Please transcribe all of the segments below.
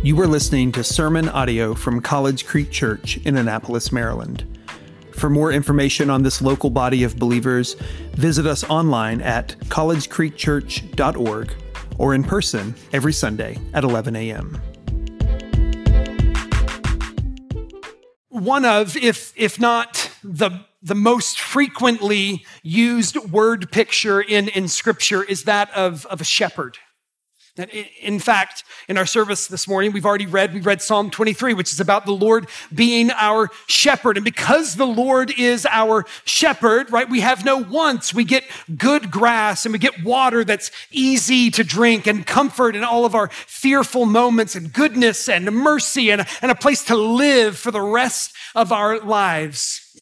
You are listening to sermon audio from College Creek Church in Annapolis, Maryland. For more information on this local body of believers, visit us online at collegecreekchurch.org or in person every Sunday at 11 a.m. One of, if, if not the, the most frequently used word picture in, in Scripture, is that of, of a shepherd. In fact, in our service this morning, we've already read, we read Psalm 23, which is about the Lord being our shepherd. And because the Lord is our shepherd, right, we have no wants. We get good grass and we get water that's easy to drink and comfort in all of our fearful moments and goodness and mercy and, and a place to live for the rest of our lives.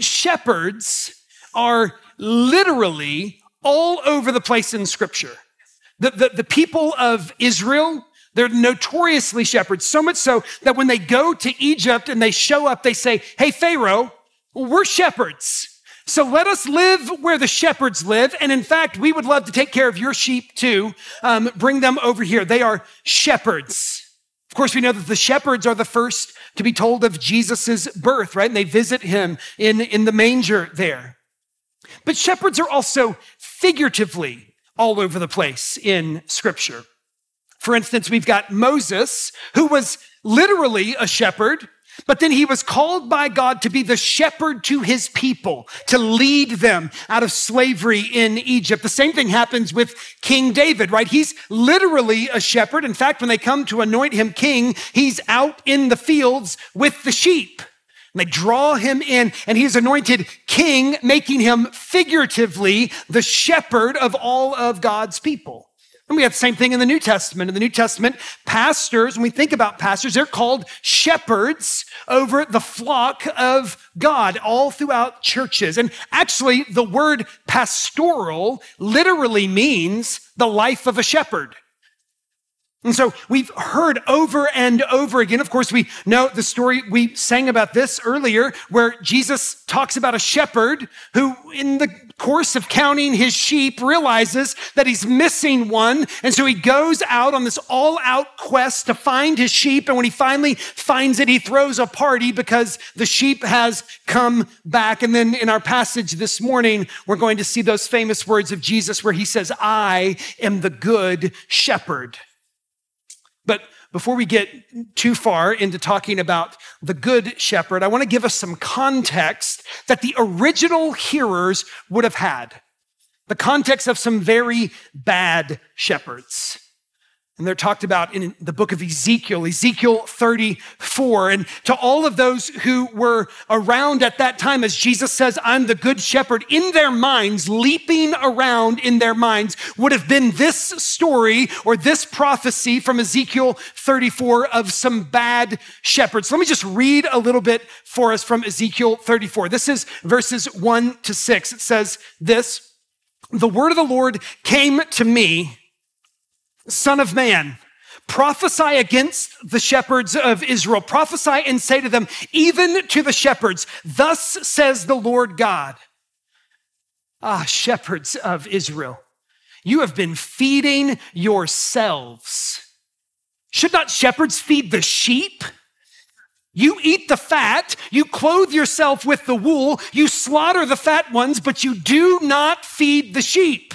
Shepherds are literally all over the place in scripture. The, the, the people of Israel, they're notoriously shepherds, so much so that when they go to Egypt and they show up, they say, Hey, Pharaoh, we're shepherds. So let us live where the shepherds live. And in fact, we would love to take care of your sheep too. Um, bring them over here. They are shepherds. Of course, we know that the shepherds are the first to be told of Jesus' birth, right? And they visit him in, in the manger there. But shepherds are also figuratively all over the place in scripture. For instance, we've got Moses, who was literally a shepherd, but then he was called by God to be the shepherd to his people, to lead them out of slavery in Egypt. The same thing happens with King David, right? He's literally a shepherd. In fact, when they come to anoint him king, he's out in the fields with the sheep. And they draw him in, and he's anointed king, making him figuratively the shepherd of all of God's people. And we have the same thing in the New Testament. In the New Testament, pastors, when we think about pastors, they're called shepherds over the flock of God all throughout churches. And actually, the word pastoral literally means the life of a shepherd. And so we've heard over and over again. Of course, we know the story. We sang about this earlier where Jesus talks about a shepherd who, in the course of counting his sheep, realizes that he's missing one. And so he goes out on this all out quest to find his sheep. And when he finally finds it, he throws a party because the sheep has come back. And then in our passage this morning, we're going to see those famous words of Jesus where he says, I am the good shepherd. But before we get too far into talking about the good shepherd, I want to give us some context that the original hearers would have had. The context of some very bad shepherds. And they're talked about in the book of Ezekiel, Ezekiel 34. And to all of those who were around at that time, as Jesus says, I'm the good shepherd, in their minds, leaping around in their minds, would have been this story or this prophecy from Ezekiel 34 of some bad shepherds. Let me just read a little bit for us from Ezekiel 34. This is verses one to six. It says this The word of the Lord came to me Son of man, prophesy against the shepherds of Israel. Prophesy and say to them, even to the shepherds, thus says the Lord God. Ah, shepherds of Israel, you have been feeding yourselves. Should not shepherds feed the sheep? You eat the fat, you clothe yourself with the wool, you slaughter the fat ones, but you do not feed the sheep.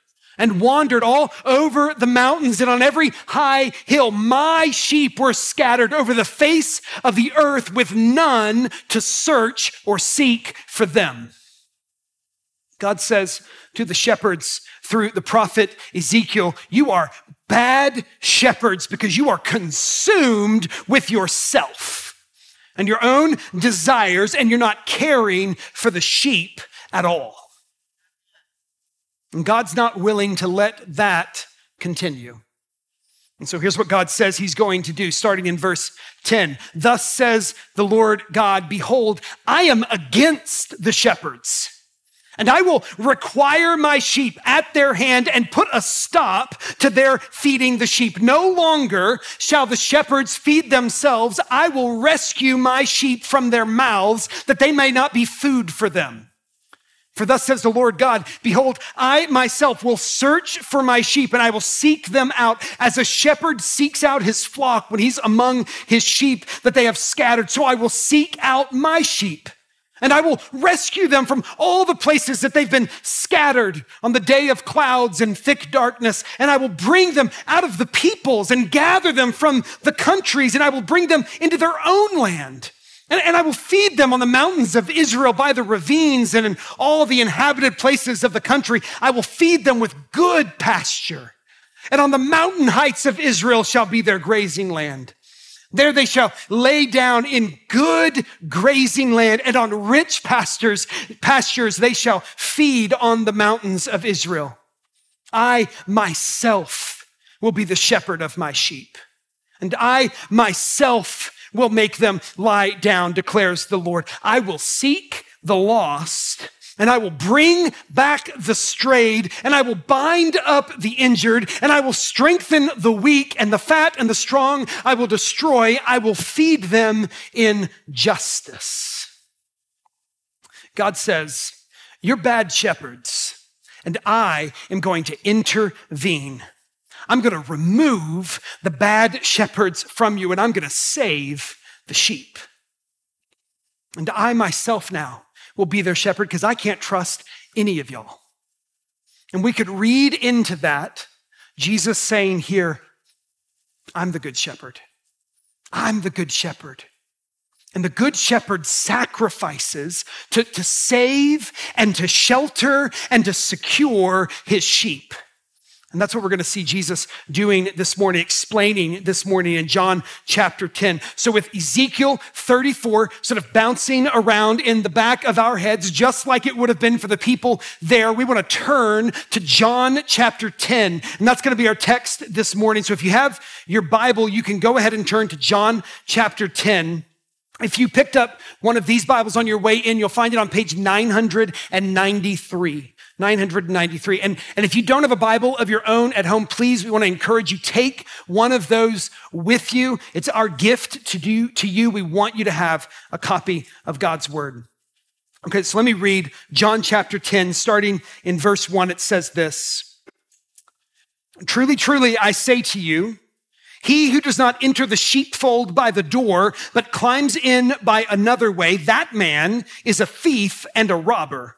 and wandered all over the mountains and on every high hill. My sheep were scattered over the face of the earth with none to search or seek for them. God says to the shepherds through the prophet Ezekiel, You are bad shepherds because you are consumed with yourself and your own desires, and you're not caring for the sheep at all. And God's not willing to let that continue. And so here's what God says he's going to do, starting in verse 10. Thus says the Lord God, Behold, I am against the shepherds And I will require my sheep at their hand and put a stop to their feeding the sheep. No longer shall the shepherds feed themselves. I will rescue my sheep from their mouths that they may not be food for them. For thus says the Lord God, behold, I myself will search for my sheep and I will seek them out as a shepherd seeks out his flock when he's among his sheep that they have scattered. So I will seek out my sheep and I will rescue them from all the places that they've been scattered on the day of clouds and thick darkness. And I will bring them out of the peoples and gather them from the countries, and I will bring them into their own land. And, and I will feed them on the mountains of Israel by the ravines and in all the inhabited places of the country. I will feed them with good pasture. And on the mountain heights of Israel shall be their grazing land. There they shall lay down in good grazing land and on rich pastures, pastures they shall feed on the mountains of Israel. I myself will be the shepherd of my sheep and I myself will make them lie down, declares the Lord. I will seek the lost and I will bring back the strayed, and I will bind up the injured, and I will strengthen the weak, and the fat and the strong I will destroy. I will feed them in justice. God says, You're bad shepherds, and I am going to intervene. I'm going to remove the bad shepherds from you, and I'm going to save the sheep. And I myself now will be their shepherd because I can't trust any of y'all. And we could read into that Jesus saying here, I'm the good shepherd. I'm the good shepherd. And the good shepherd sacrifices to, to save and to shelter and to secure his sheep. And that's what we're going to see Jesus doing this morning, explaining this morning in John chapter 10. So, with Ezekiel 34 sort of bouncing around in the back of our heads, just like it would have been for the people there, we want to turn to John chapter 10. And that's going to be our text this morning. So, if you have your Bible, you can go ahead and turn to John chapter 10. If you picked up one of these Bibles on your way in, you'll find it on page 993. 993. And, and if you don't have a Bible of your own at home, please, we want to encourage you, take one of those with you. It's our gift to do to you. We want you to have a copy of God's word. Okay, so let me read John chapter 10, starting in verse 1. It says this Truly, truly, I say to you, he who does not enter the sheepfold by the door, but climbs in by another way, that man is a thief and a robber.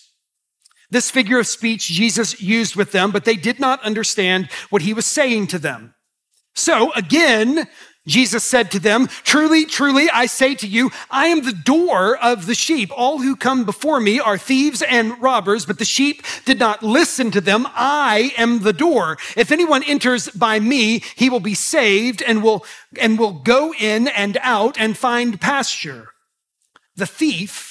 This figure of speech Jesus used with them, but they did not understand what he was saying to them. So again, Jesus said to them, Truly, truly, I say to you, I am the door of the sheep. All who come before me are thieves and robbers, but the sheep did not listen to them. I am the door. If anyone enters by me, he will be saved and will, and will go in and out and find pasture. The thief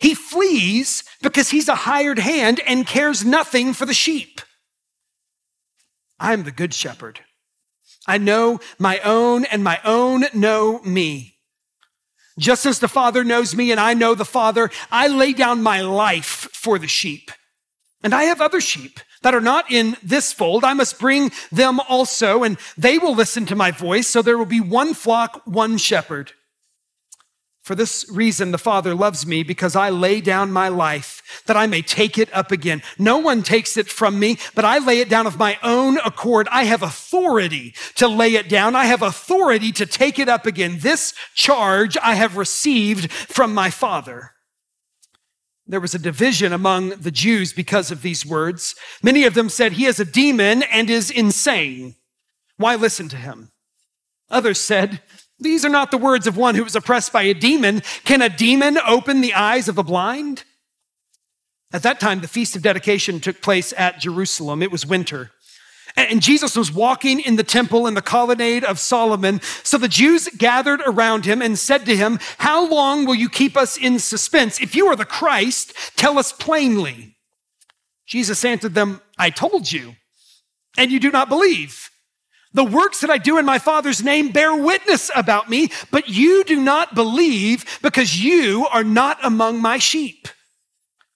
He flees because he's a hired hand and cares nothing for the sheep. I'm the good shepherd. I know my own, and my own know me. Just as the Father knows me and I know the Father, I lay down my life for the sheep. And I have other sheep that are not in this fold. I must bring them also, and they will listen to my voice. So there will be one flock, one shepherd. For this reason, the Father loves me because I lay down my life that I may take it up again. No one takes it from me, but I lay it down of my own accord. I have authority to lay it down. I have authority to take it up again. This charge I have received from my Father. There was a division among the Jews because of these words. Many of them said, He is a demon and is insane. Why listen to him? Others said, these are not the words of one who is oppressed by a demon. Can a demon open the eyes of the blind? At that time, the Feast of Dedication took place at Jerusalem. It was winter. And Jesus was walking in the temple in the colonnade of Solomon. So the Jews gathered around him and said to him, How long will you keep us in suspense? If you are the Christ, tell us plainly. Jesus answered them, I told you, and you do not believe. The works that I do in my Father's name bear witness about me, but you do not believe because you are not among my sheep.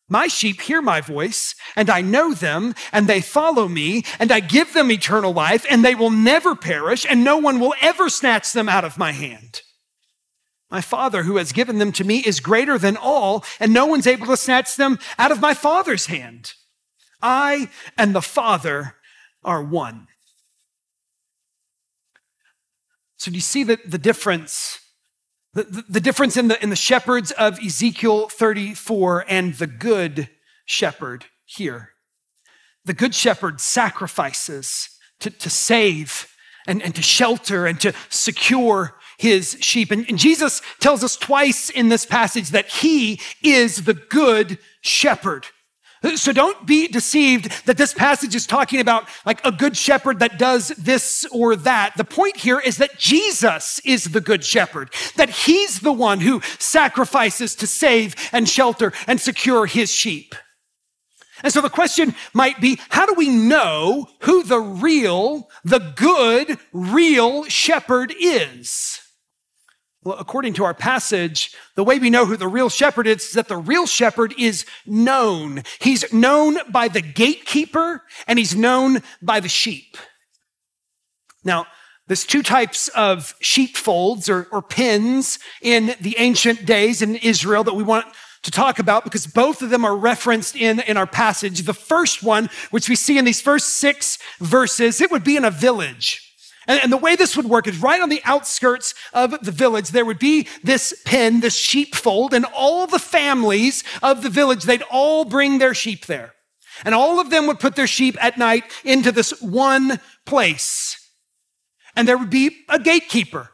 My sheep hear my voice, and I know them, and they follow me, and I give them eternal life, and they will never perish, and no one will ever snatch them out of my hand. My Father, who has given them to me, is greater than all, and no one's able to snatch them out of my Father's hand. I and the Father are one. So do you see the, the difference? The, the, the difference in the, in the shepherds of Ezekiel 34 and the good shepherd here. The good shepherd sacrifices to, to save and, and to shelter and to secure his sheep. And, and, Jesus tells us twice in this passage that he is the good shepherd. So don't be deceived that this passage is talking about like a good shepherd that does this or that. The point here is that Jesus is the good shepherd, that he's the one who sacrifices to save and shelter and secure his sheep. And so the question might be, how do we know who the real, the good, real shepherd is? Well, according to our passage, the way we know who the real shepherd is, is that the real shepherd is known. He's known by the gatekeeper and he's known by the sheep. Now, there's two types of sheepfolds or, or pens in the ancient days in Israel that we want to talk about because both of them are referenced in, in our passage. The first one, which we see in these first six verses, it would be in a village. And, and, the way this would work is right on the outskirts of the village, there would be this pen, this sheepfold, and all the families of the village, they'd all bring their sheep there. And all of them would put their sheep at night into this one place. And there would be a gatekeeper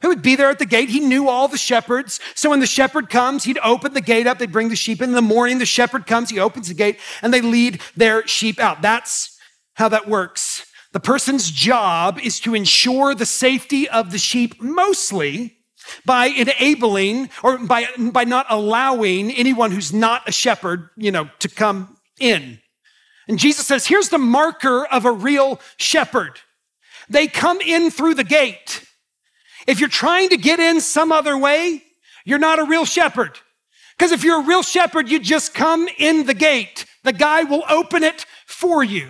who would be there at the gate. He knew all the shepherds. So when the shepherd comes, he'd open the gate up. They'd bring the sheep in. in the morning. The shepherd comes, he opens the gate, and they lead their sheep out. That's how that works the person's job is to ensure the safety of the sheep mostly by enabling or by, by not allowing anyone who's not a shepherd, you know, to come in. And Jesus says, here's the marker of a real shepherd. They come in through the gate. If you're trying to get in some other way, you're not a real shepherd. Because if you're a real shepherd, you just come in the gate. The guy will open it for you.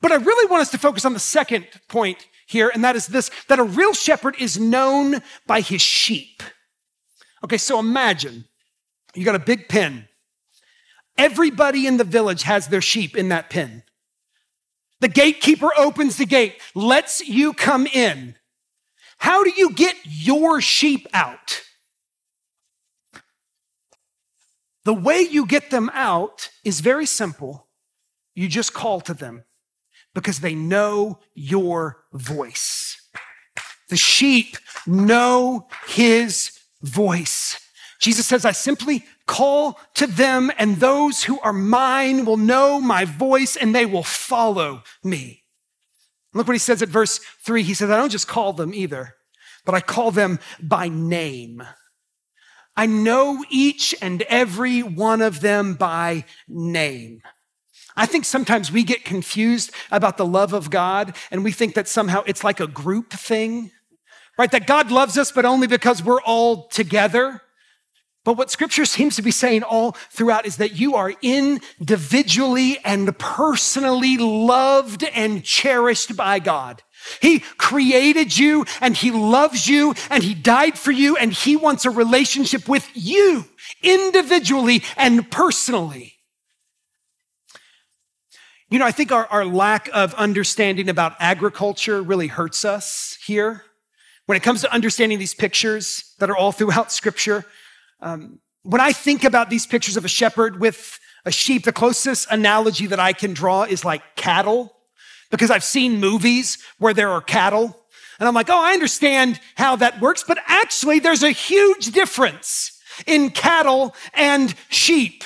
But I really want us to focus on the second point here, and that is this that a real shepherd is known by his sheep. Okay, so imagine you got a big pen. Everybody in the village has their sheep in that pen. The gatekeeper opens the gate, lets you come in. How do you get your sheep out? The way you get them out is very simple. You just call to them because they know your voice. The sheep know his voice. Jesus says, I simply call to them, and those who are mine will know my voice and they will follow me. Look what he says at verse three. He says, I don't just call them either, but I call them by name. I know each and every one of them by name. I think sometimes we get confused about the love of God and we think that somehow it's like a group thing, right? That God loves us, but only because we're all together. But what scripture seems to be saying all throughout is that you are individually and personally loved and cherished by God. He created you and he loves you and he died for you and he wants a relationship with you individually and personally. You know, I think our, our lack of understanding about agriculture really hurts us here. When it comes to understanding these pictures that are all throughout scripture, um, when I think about these pictures of a shepherd with a sheep, the closest analogy that I can draw is like cattle, because I've seen movies where there are cattle. And I'm like, oh, I understand how that works, but actually there's a huge difference in cattle and sheep.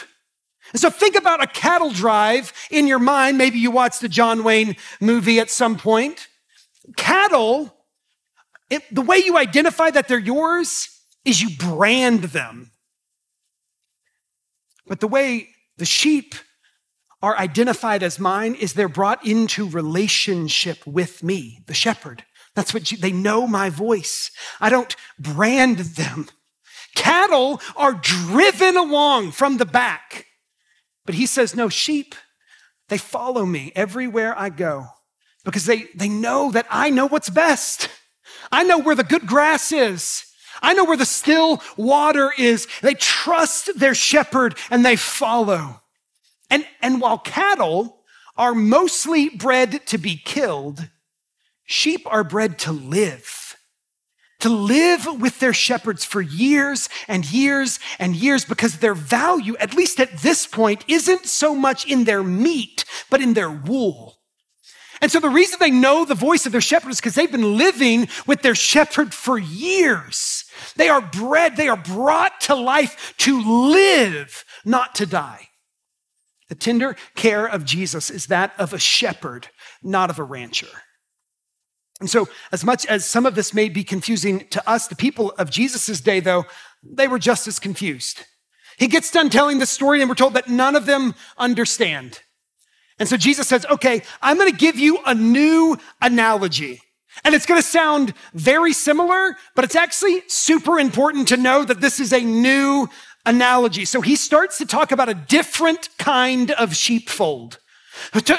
And so think about a cattle drive in your mind. Maybe you watched the John Wayne movie at some point. Cattle, it, the way you identify that they're yours is you brand them. But the way the sheep are identified as mine is they're brought into relationship with me, the shepherd. That's what you, they know my voice. I don't brand them. Cattle are driven along from the back. But he says, no, sheep, they follow me everywhere I go because they, they know that I know what's best. I know where the good grass is. I know where the still water is. They trust their shepherd and they follow. And, and while cattle are mostly bred to be killed, sheep are bred to live to live with their shepherds for years and years and years because their value, at least at this point, isn't so much in their meat, but in their wool. And so the reason they know the voice of their shepherd is because they've been living with their shepherd for years. They are bred, they are brought to life to live, not to die. The tender care of Jesus is that of a shepherd, not of a rancher. And so, as much as some of this may be confusing to us, the people of Jesus' day, though, they were just as confused. He gets done telling the story, and we're told that none of them understand. And so Jesus says, Okay, I'm going to give you a new analogy. And it's going to sound very similar, but it's actually super important to know that this is a new analogy. So he starts to talk about a different kind of sheepfold.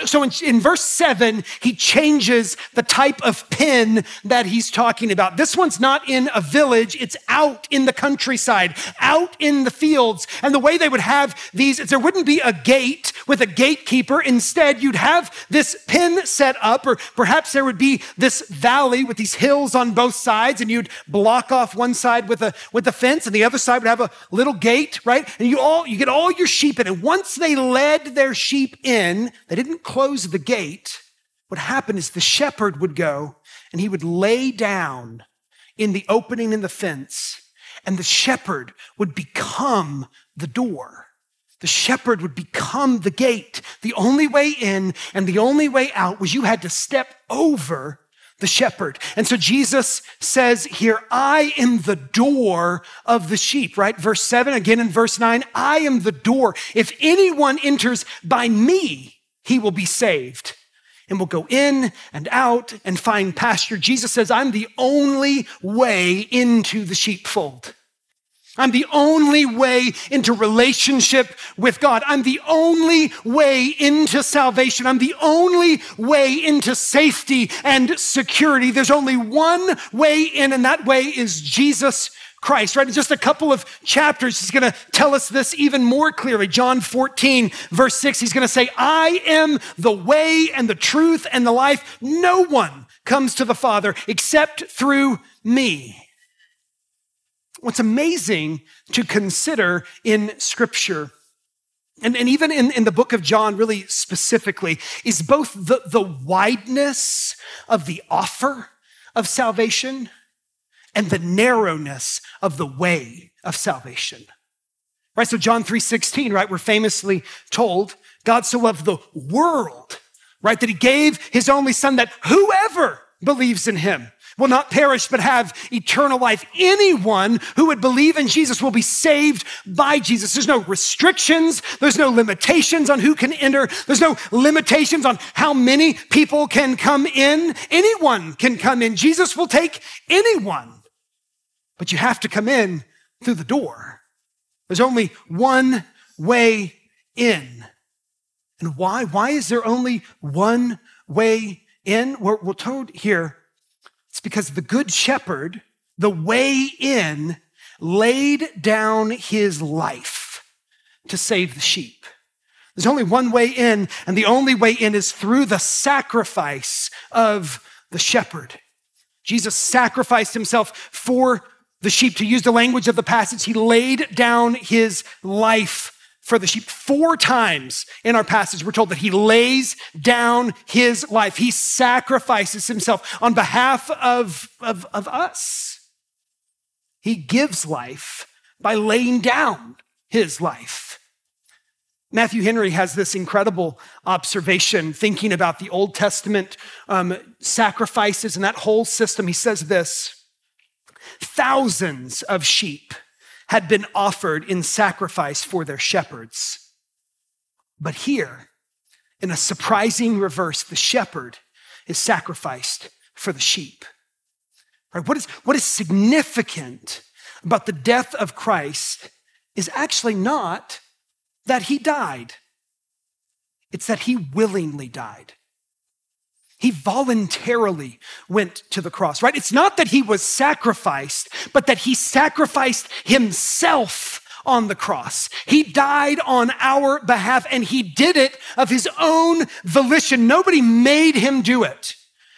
So in, in, verse seven, he changes the type of pen that he's talking about. This one's not in a village. It's out in the countryside, out in the fields. And the way they would have these there wouldn't be a gate with a gatekeeper. Instead, you'd have this pen set up, or perhaps there would be this valley with these hills on both sides, and you'd block off one side with a, with a fence, and the other side would have a little gate, right? And you all, you get all your sheep in. And once they led their sheep in, they didn't close the gate. What happened is the shepherd would go and he would lay down in the opening in the fence, and the shepherd would become the door. The shepherd would become the gate. The only way in and the only way out was you had to step over the shepherd. And so Jesus says here, I am the door of the sheep, right? Verse seven, again in verse nine, I am the door. If anyone enters by me, he will be saved and will go in and out and find pasture. Jesus says, I'm the only way into the sheepfold. I'm the only way into relationship with God. I'm the only way into salvation. I'm the only way into safety and security. There's only one way in, and that way is Jesus Christ, right? In just a couple of chapters, he's going to tell us this even more clearly. John 14, verse 6, he's going to say, I am the way and the truth and the life. No one comes to the Father except through me. What's amazing to consider in Scripture and, and even in, in the book of John, really specifically, is both the, the wideness of the offer of salvation and the narrowness of the way of salvation. Right? So John 3:16, right? We're famously told God so loved the world, right? That he gave his only son that whoever believes in him will not perish but have eternal life. Anyone who would believe in Jesus will be saved by Jesus. There's no restrictions. There's no limitations on who can enter. There's no limitations on how many people can come in. Anyone can come in. Jesus will take anyone. But you have to come in through the door. There's only one way in. And why? Why is there only one way in, we're, we're told here, it's because the good shepherd, the way in, laid down his life to save the sheep. There's only one way in, and the only way in is through the sacrifice of the shepherd. Jesus sacrificed himself for the sheep. To use the language of the passage, he laid down his life for the sheep. Four times in our passage, we're told that he lays down his life. He sacrifices himself on behalf of, of, of us. He gives life by laying down his life. Matthew Henry has this incredible observation thinking about the Old Testament um, sacrifices and that whole system. He says this thousands of sheep had been offered in sacrifice for their shepherds. But here, in a surprising reverse, the shepherd is sacrificed for the sheep. Right? What, is, what is significant about the death of Christ is actually not that he died, it's that he willingly died. He voluntarily went to the cross, right? It's not that he was sacrificed, but that he sacrificed himself on the cross. He died on our behalf and he did it of his own volition. Nobody made him do it.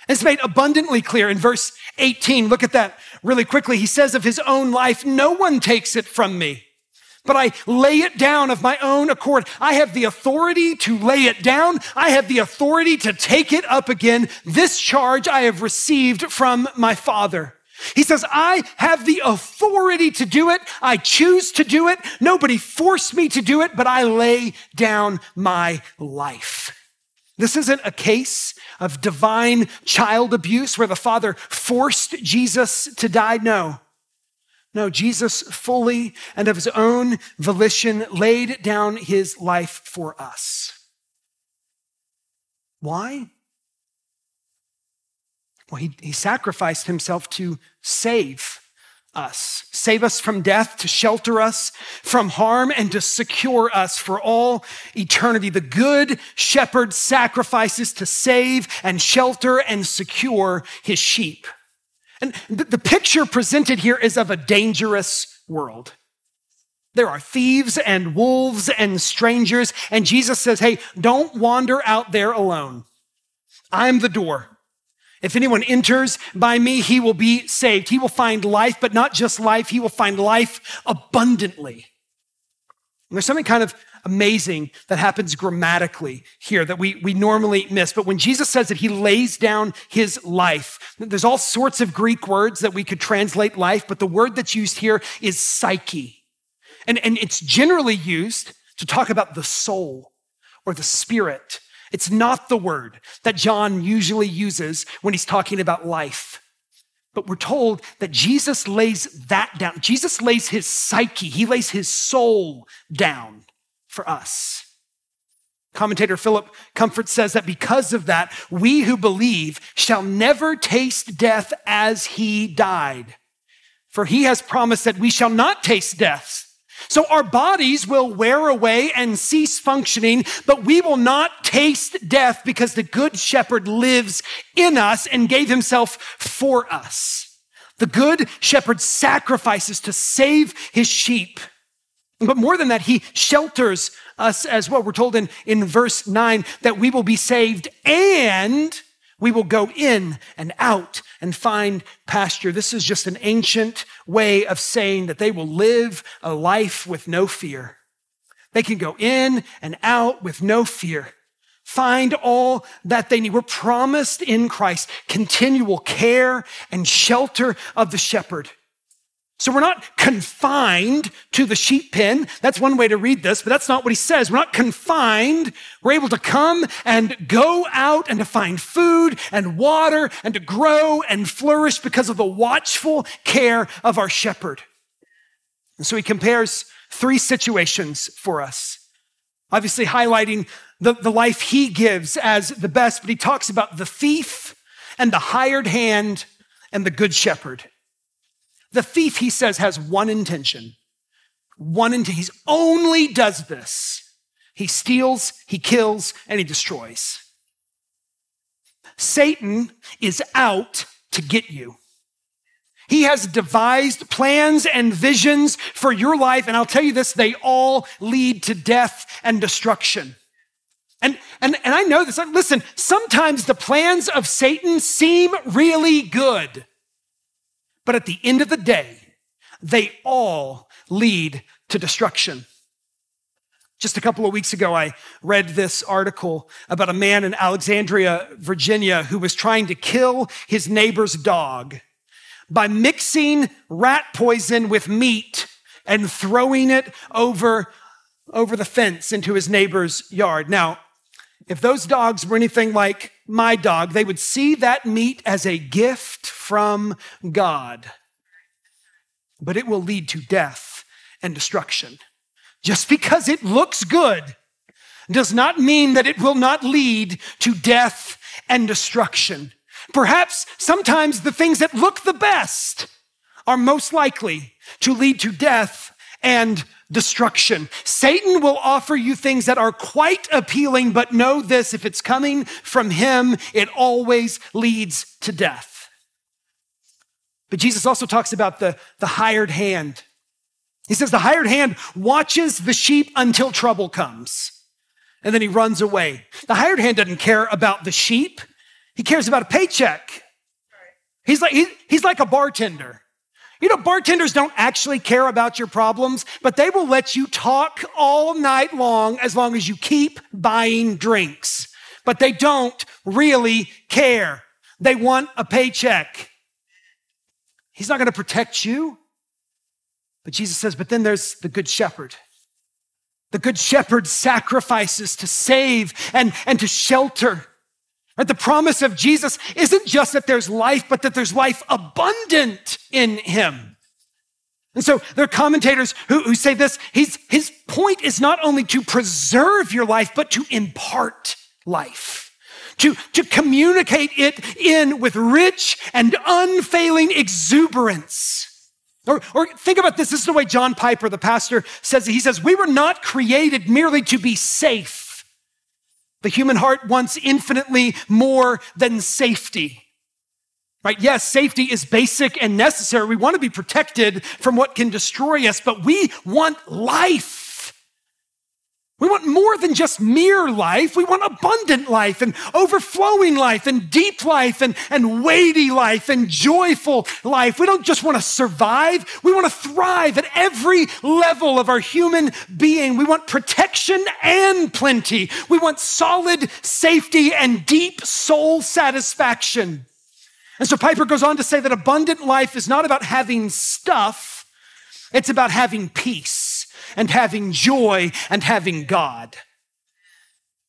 It's made abundantly clear in verse 18. Look at that really quickly. He says of his own life, no one takes it from me but I lay it down of my own accord. I have the authority to lay it down. I have the authority to take it up again. This charge I have received from my Father. He says, I have the authority to do it. I choose to do it. Nobody forced me to do it, but I lay down my life. This isn't a case of divine child abuse where the father forced Jesus to die. No. No, Jesus fully and of his own volition laid down his life for us. Why? Well, he, he sacrificed himself to save us, save us from death, to shelter us from harm, and to secure us for all eternity. The good shepherd sacrifices to save and shelter and secure his sheep. And the picture presented here is of a dangerous world. There are thieves and wolves and strangers, and Jesus says, Hey, don't wander out there alone. I'm the door. If anyone enters by me, he will be saved. He will find life, but not just life, he will find life abundantly. And there's something kind of amazing that happens grammatically here that we, we normally miss. But when Jesus says that he lays down his life, there's all sorts of Greek words that we could translate life, but the word that's used here is psyche. And, and it's generally used to talk about the soul or the spirit. It's not the word that John usually uses when he's talking about life. But we're told that Jesus lays that down. Jesus lays his psyche, he lays his soul down for us. Commentator Philip Comfort says that because of that, we who believe shall never taste death as he died. For he has promised that we shall not taste death. So our bodies will wear away and cease functioning, but we will not taste death because the good shepherd lives in us and gave himself for us. The good shepherd sacrifices to save his sheep. But more than that, he shelters us as well. We're told in, in verse 9 that we will be saved and we will go in and out and find pasture. This is just an ancient way of saying that they will live a life with no fear. They can go in and out with no fear. Find all that they need. We're promised in Christ continual care and shelter of the shepherd. So we're not confined to the sheep pen. That's one way to read this, but that's not what he says. We're not confined. We're able to come and go out and to find food and water and to grow and flourish because of the watchful care of our shepherd. And so he compares three situations for us. Obviously highlighting the, the life he gives as the best, but he talks about the thief and the hired hand and the good shepherd. The thief, he says, has one intention. One intention. He only does this. He steals, he kills, and he destroys. Satan is out to get you. He has devised plans and visions for your life. And I'll tell you this, they all lead to death and destruction. And, and, and I know this. Listen, sometimes the plans of Satan seem really good. But at the end of the day, they all lead to destruction. Just a couple of weeks ago, I read this article about a man in Alexandria, Virginia, who was trying to kill his neighbor's dog by mixing rat poison with meat and throwing it over, over the fence into his neighbor's yard. Now, if those dogs were anything like my dog, they would see that meat as a gift from God. But it will lead to death and destruction. Just because it looks good does not mean that it will not lead to death and destruction. Perhaps sometimes the things that look the best are most likely to lead to death and destruction. Satan will offer you things that are quite appealing, but know this if it's coming from him, it always leads to death. But Jesus also talks about the, the hired hand. He says the hired hand watches the sheep until trouble comes, and then he runs away. The hired hand doesn't care about the sheep. He cares about a paycheck. He's like, he, he's like a bartender. You know, bartenders don't actually care about your problems, but they will let you talk all night long as long as you keep buying drinks. But they don't really care. They want a paycheck. He's not going to protect you. But Jesus says, but then there's the good shepherd. The good shepherd sacrifices to save and, and to shelter. Right? The promise of Jesus isn't just that there's life, but that there's life abundant in him. And so there are commentators who, who say this his, his point is not only to preserve your life, but to impart life, to, to communicate it in with rich and unfailing exuberance. Or, or think about this. This is the way John Piper, the pastor, says it. He says, We were not created merely to be safe the human heart wants infinitely more than safety. Right? Yes, safety is basic and necessary. We want to be protected from what can destroy us, but we want life. We want more than just mere life. We want abundant life and overflowing life and deep life and, and weighty life and joyful life. We don't just want to survive. We want to thrive at every level of our human being. We want protection and plenty. We want solid safety and deep soul satisfaction. And so Piper goes on to say that abundant life is not about having stuff. It's about having peace and having joy and having God.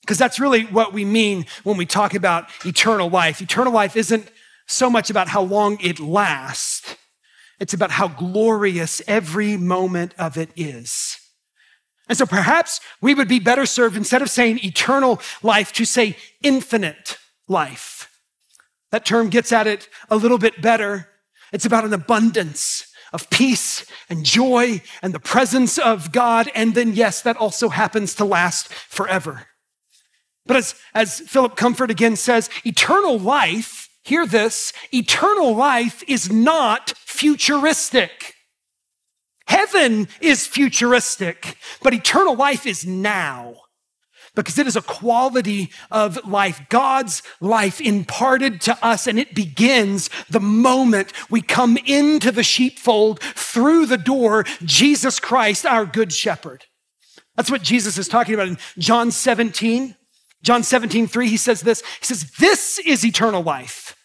Because that's really what we mean when we talk about eternal life. Eternal life isn't so much about how long it lasts, it's about how glorious every moment of it is. And so perhaps we would be better served instead of saying eternal life to say infinite life. That term gets at it a little bit better. It's about an abundance of peace and joy and the presence of God. And then, yes, that also happens to last forever. But as, as Philip Comfort again says, eternal life, hear this, eternal life is not futuristic. Heaven is futuristic, but eternal life is now because it is a quality of life, God's life imparted to us, and it begins the moment we come into the sheepfold through the door, Jesus Christ, our good shepherd. That's what Jesus is talking about in John 17. John 17, 3, he says this. He says, This is eternal life,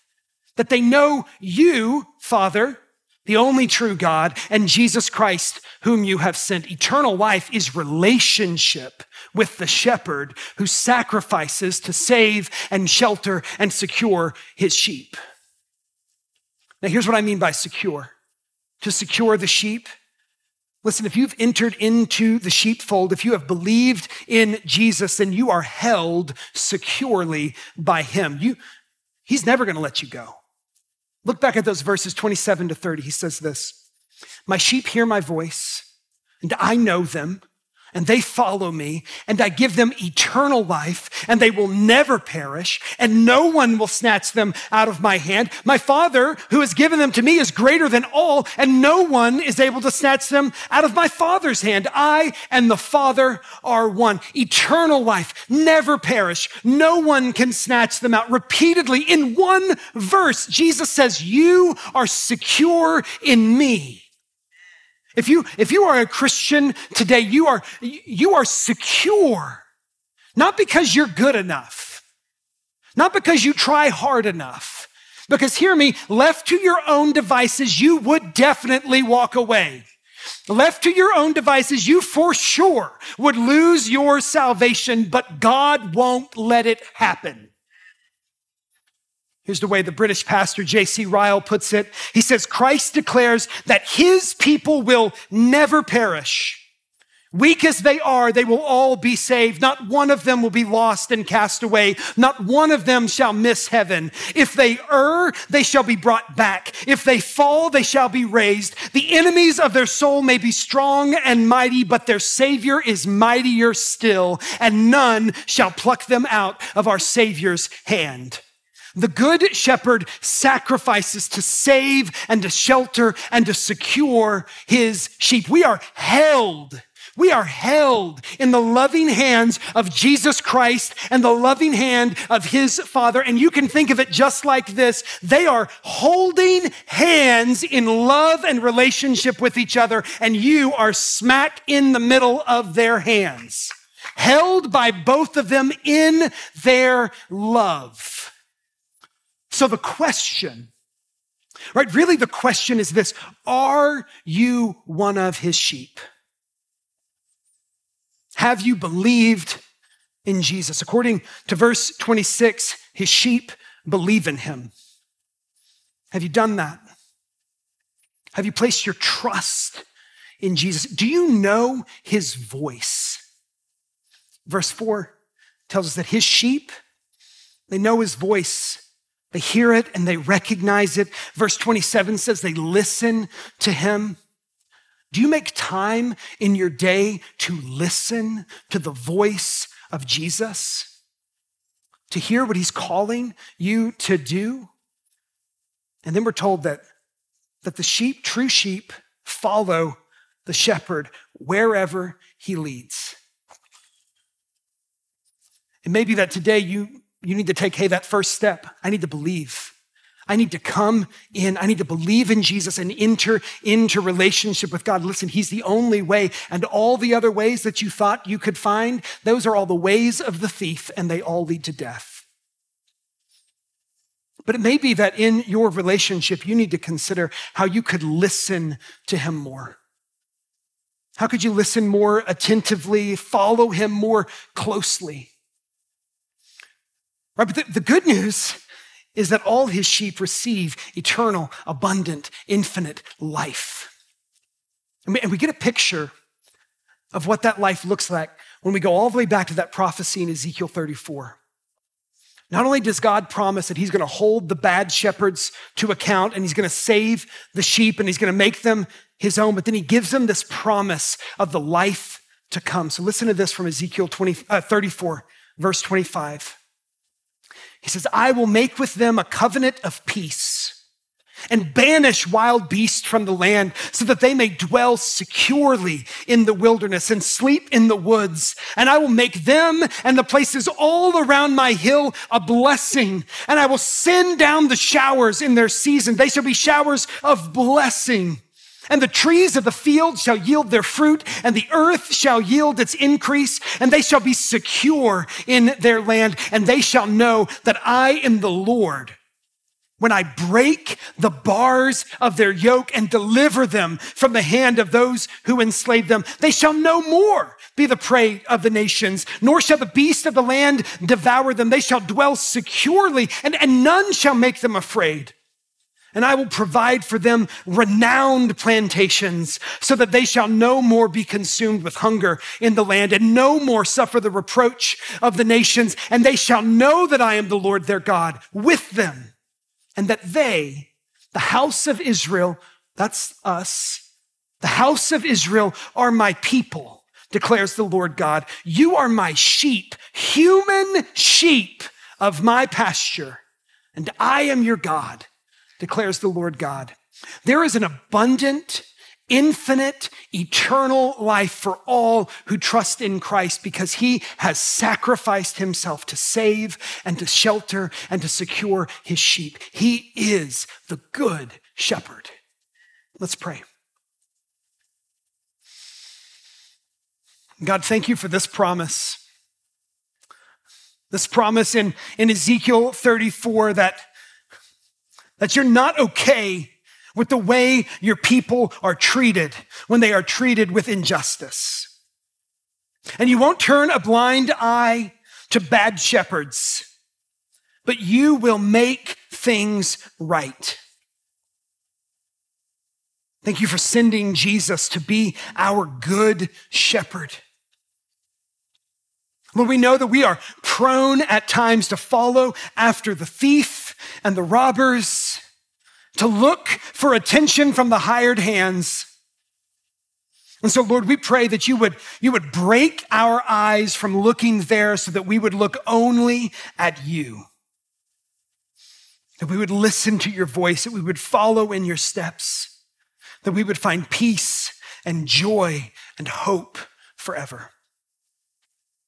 that they know you, Father, the only true God, and Jesus Christ, whom you have sent. Eternal life is relationship with the shepherd who sacrifices to save and shelter and secure his sheep. Now, here's what I mean by secure to secure the sheep. Listen, if you've entered into the sheepfold, if you have believed in Jesus, then you are held securely by him. You, he's never going to let you go. Look back at those verses 27 to 30. He says this My sheep hear my voice, and I know them and they follow me, and I give them eternal life, and they will never perish, and no one will snatch them out of my hand. My Father, who has given them to me, is greater than all, and no one is able to snatch them out of my Father's hand. I and the Father are one. Eternal life, never perish. No one can snatch them out. Repeatedly, in one verse, Jesus says, You are secure in me. If you, if you are a Christian today, you are, you are secure, not because you're good enough, not because you try hard enough, because hear me, left to your own devices, you would definitely walk away. Left to your own devices, you for sure would lose your salvation, but God won't let it happen. Here's the way the British pastor J.C. Ryle puts it. He says, Christ declares that his people will never perish. Weak as they are, they will all be saved. Not one of them will be lost and cast away. Not one of them shall miss heaven. If they err, they shall be brought back. If they fall, they shall be raised. The enemies of their soul may be strong and mighty, but their Savior is mightier still, and none shall pluck them out of our Savior's hand. The good shepherd sacrifices to save and to shelter and to secure his sheep. We are held. We are held in the loving hands of Jesus Christ and the loving hand of his Father. And you can think of it just like this. They are holding hands in love and relationship with each other, and you are smack in the middle of their hands, held by both of them in their love. So the question, right? Really, the question is this Are you one of his sheep? Have you believed in Jesus? According to verse 26, his sheep believe in him. Have you done that? Have you placed your trust in Jesus? Do you know his voice? Verse 4 tells us that his sheep, they know his voice they hear it and they recognize it. Verse 27 says they listen to him. Do you make time in your day to listen to the voice of Jesus? To hear what he's calling you to do? And then we're told that, that the sheep, true sheep, follow the shepherd wherever he leads. It may be that today you you need to take, hey, that first step. I need to believe. I need to come in. I need to believe in Jesus and enter into relationship with God. Listen, He's the only way. And all the other ways that you thought you could find, those are all the ways of the thief, and they all lead to death. But it may be that in your relationship, you need to consider how you could listen to Him more. How could you listen more attentively, follow Him more closely? Right? But the, the good news is that all his sheep receive eternal, abundant, infinite life. And we, and we get a picture of what that life looks like when we go all the way back to that prophecy in Ezekiel 34. Not only does God promise that he's going to hold the bad shepherds to account and he's going to save the sheep and he's going to make them his own, but then he gives them this promise of the life to come. So listen to this from Ezekiel 20, uh, 34, verse 25. He says, I will make with them a covenant of peace and banish wild beasts from the land so that they may dwell securely in the wilderness and sleep in the woods. And I will make them and the places all around my hill a blessing. And I will send down the showers in their season. They shall be showers of blessing. And the trees of the field shall yield their fruit, and the earth shall yield its increase, and they shall be secure in their land, and they shall know that I am the Lord when I break the bars of their yoke and deliver them from the hand of those who enslave them. They shall no more be the prey of the nations, nor shall the beast of the land devour them. They shall dwell securely, and, and none shall make them afraid and I will provide for them renowned plantations so that they shall no more be consumed with hunger in the land and no more suffer the reproach of the nations. And they shall know that I am the Lord their God with them and that they, the house of Israel, that's us, the house of Israel are my people declares the Lord God. You are my sheep, human sheep of my pasture, and I am your God, declares the Lord God. There is an abundant, infinite, eternal life for all who trust in Christ because he has sacrificed himself to save and to shelter and to secure his sheep. He is the good shepherd. Let's pray. God, thank you for this promise. This promise in, in Ezekiel 34 that, that you're not okay with the way your people are treated when they are treated with injustice. And you won't turn a blind eye to bad shepherds, but you will make things right. Thank you for sending Jesus to be our good shepherd. Lord, we know that we are prone at times to follow after the thief and the robbers, to look for attention from the hired hands. And so, Lord, we pray that you would, you would break our eyes from looking there so that we would look only at you. That we would listen to your voice, that we would follow in your steps, that we would find peace and joy and hope forever.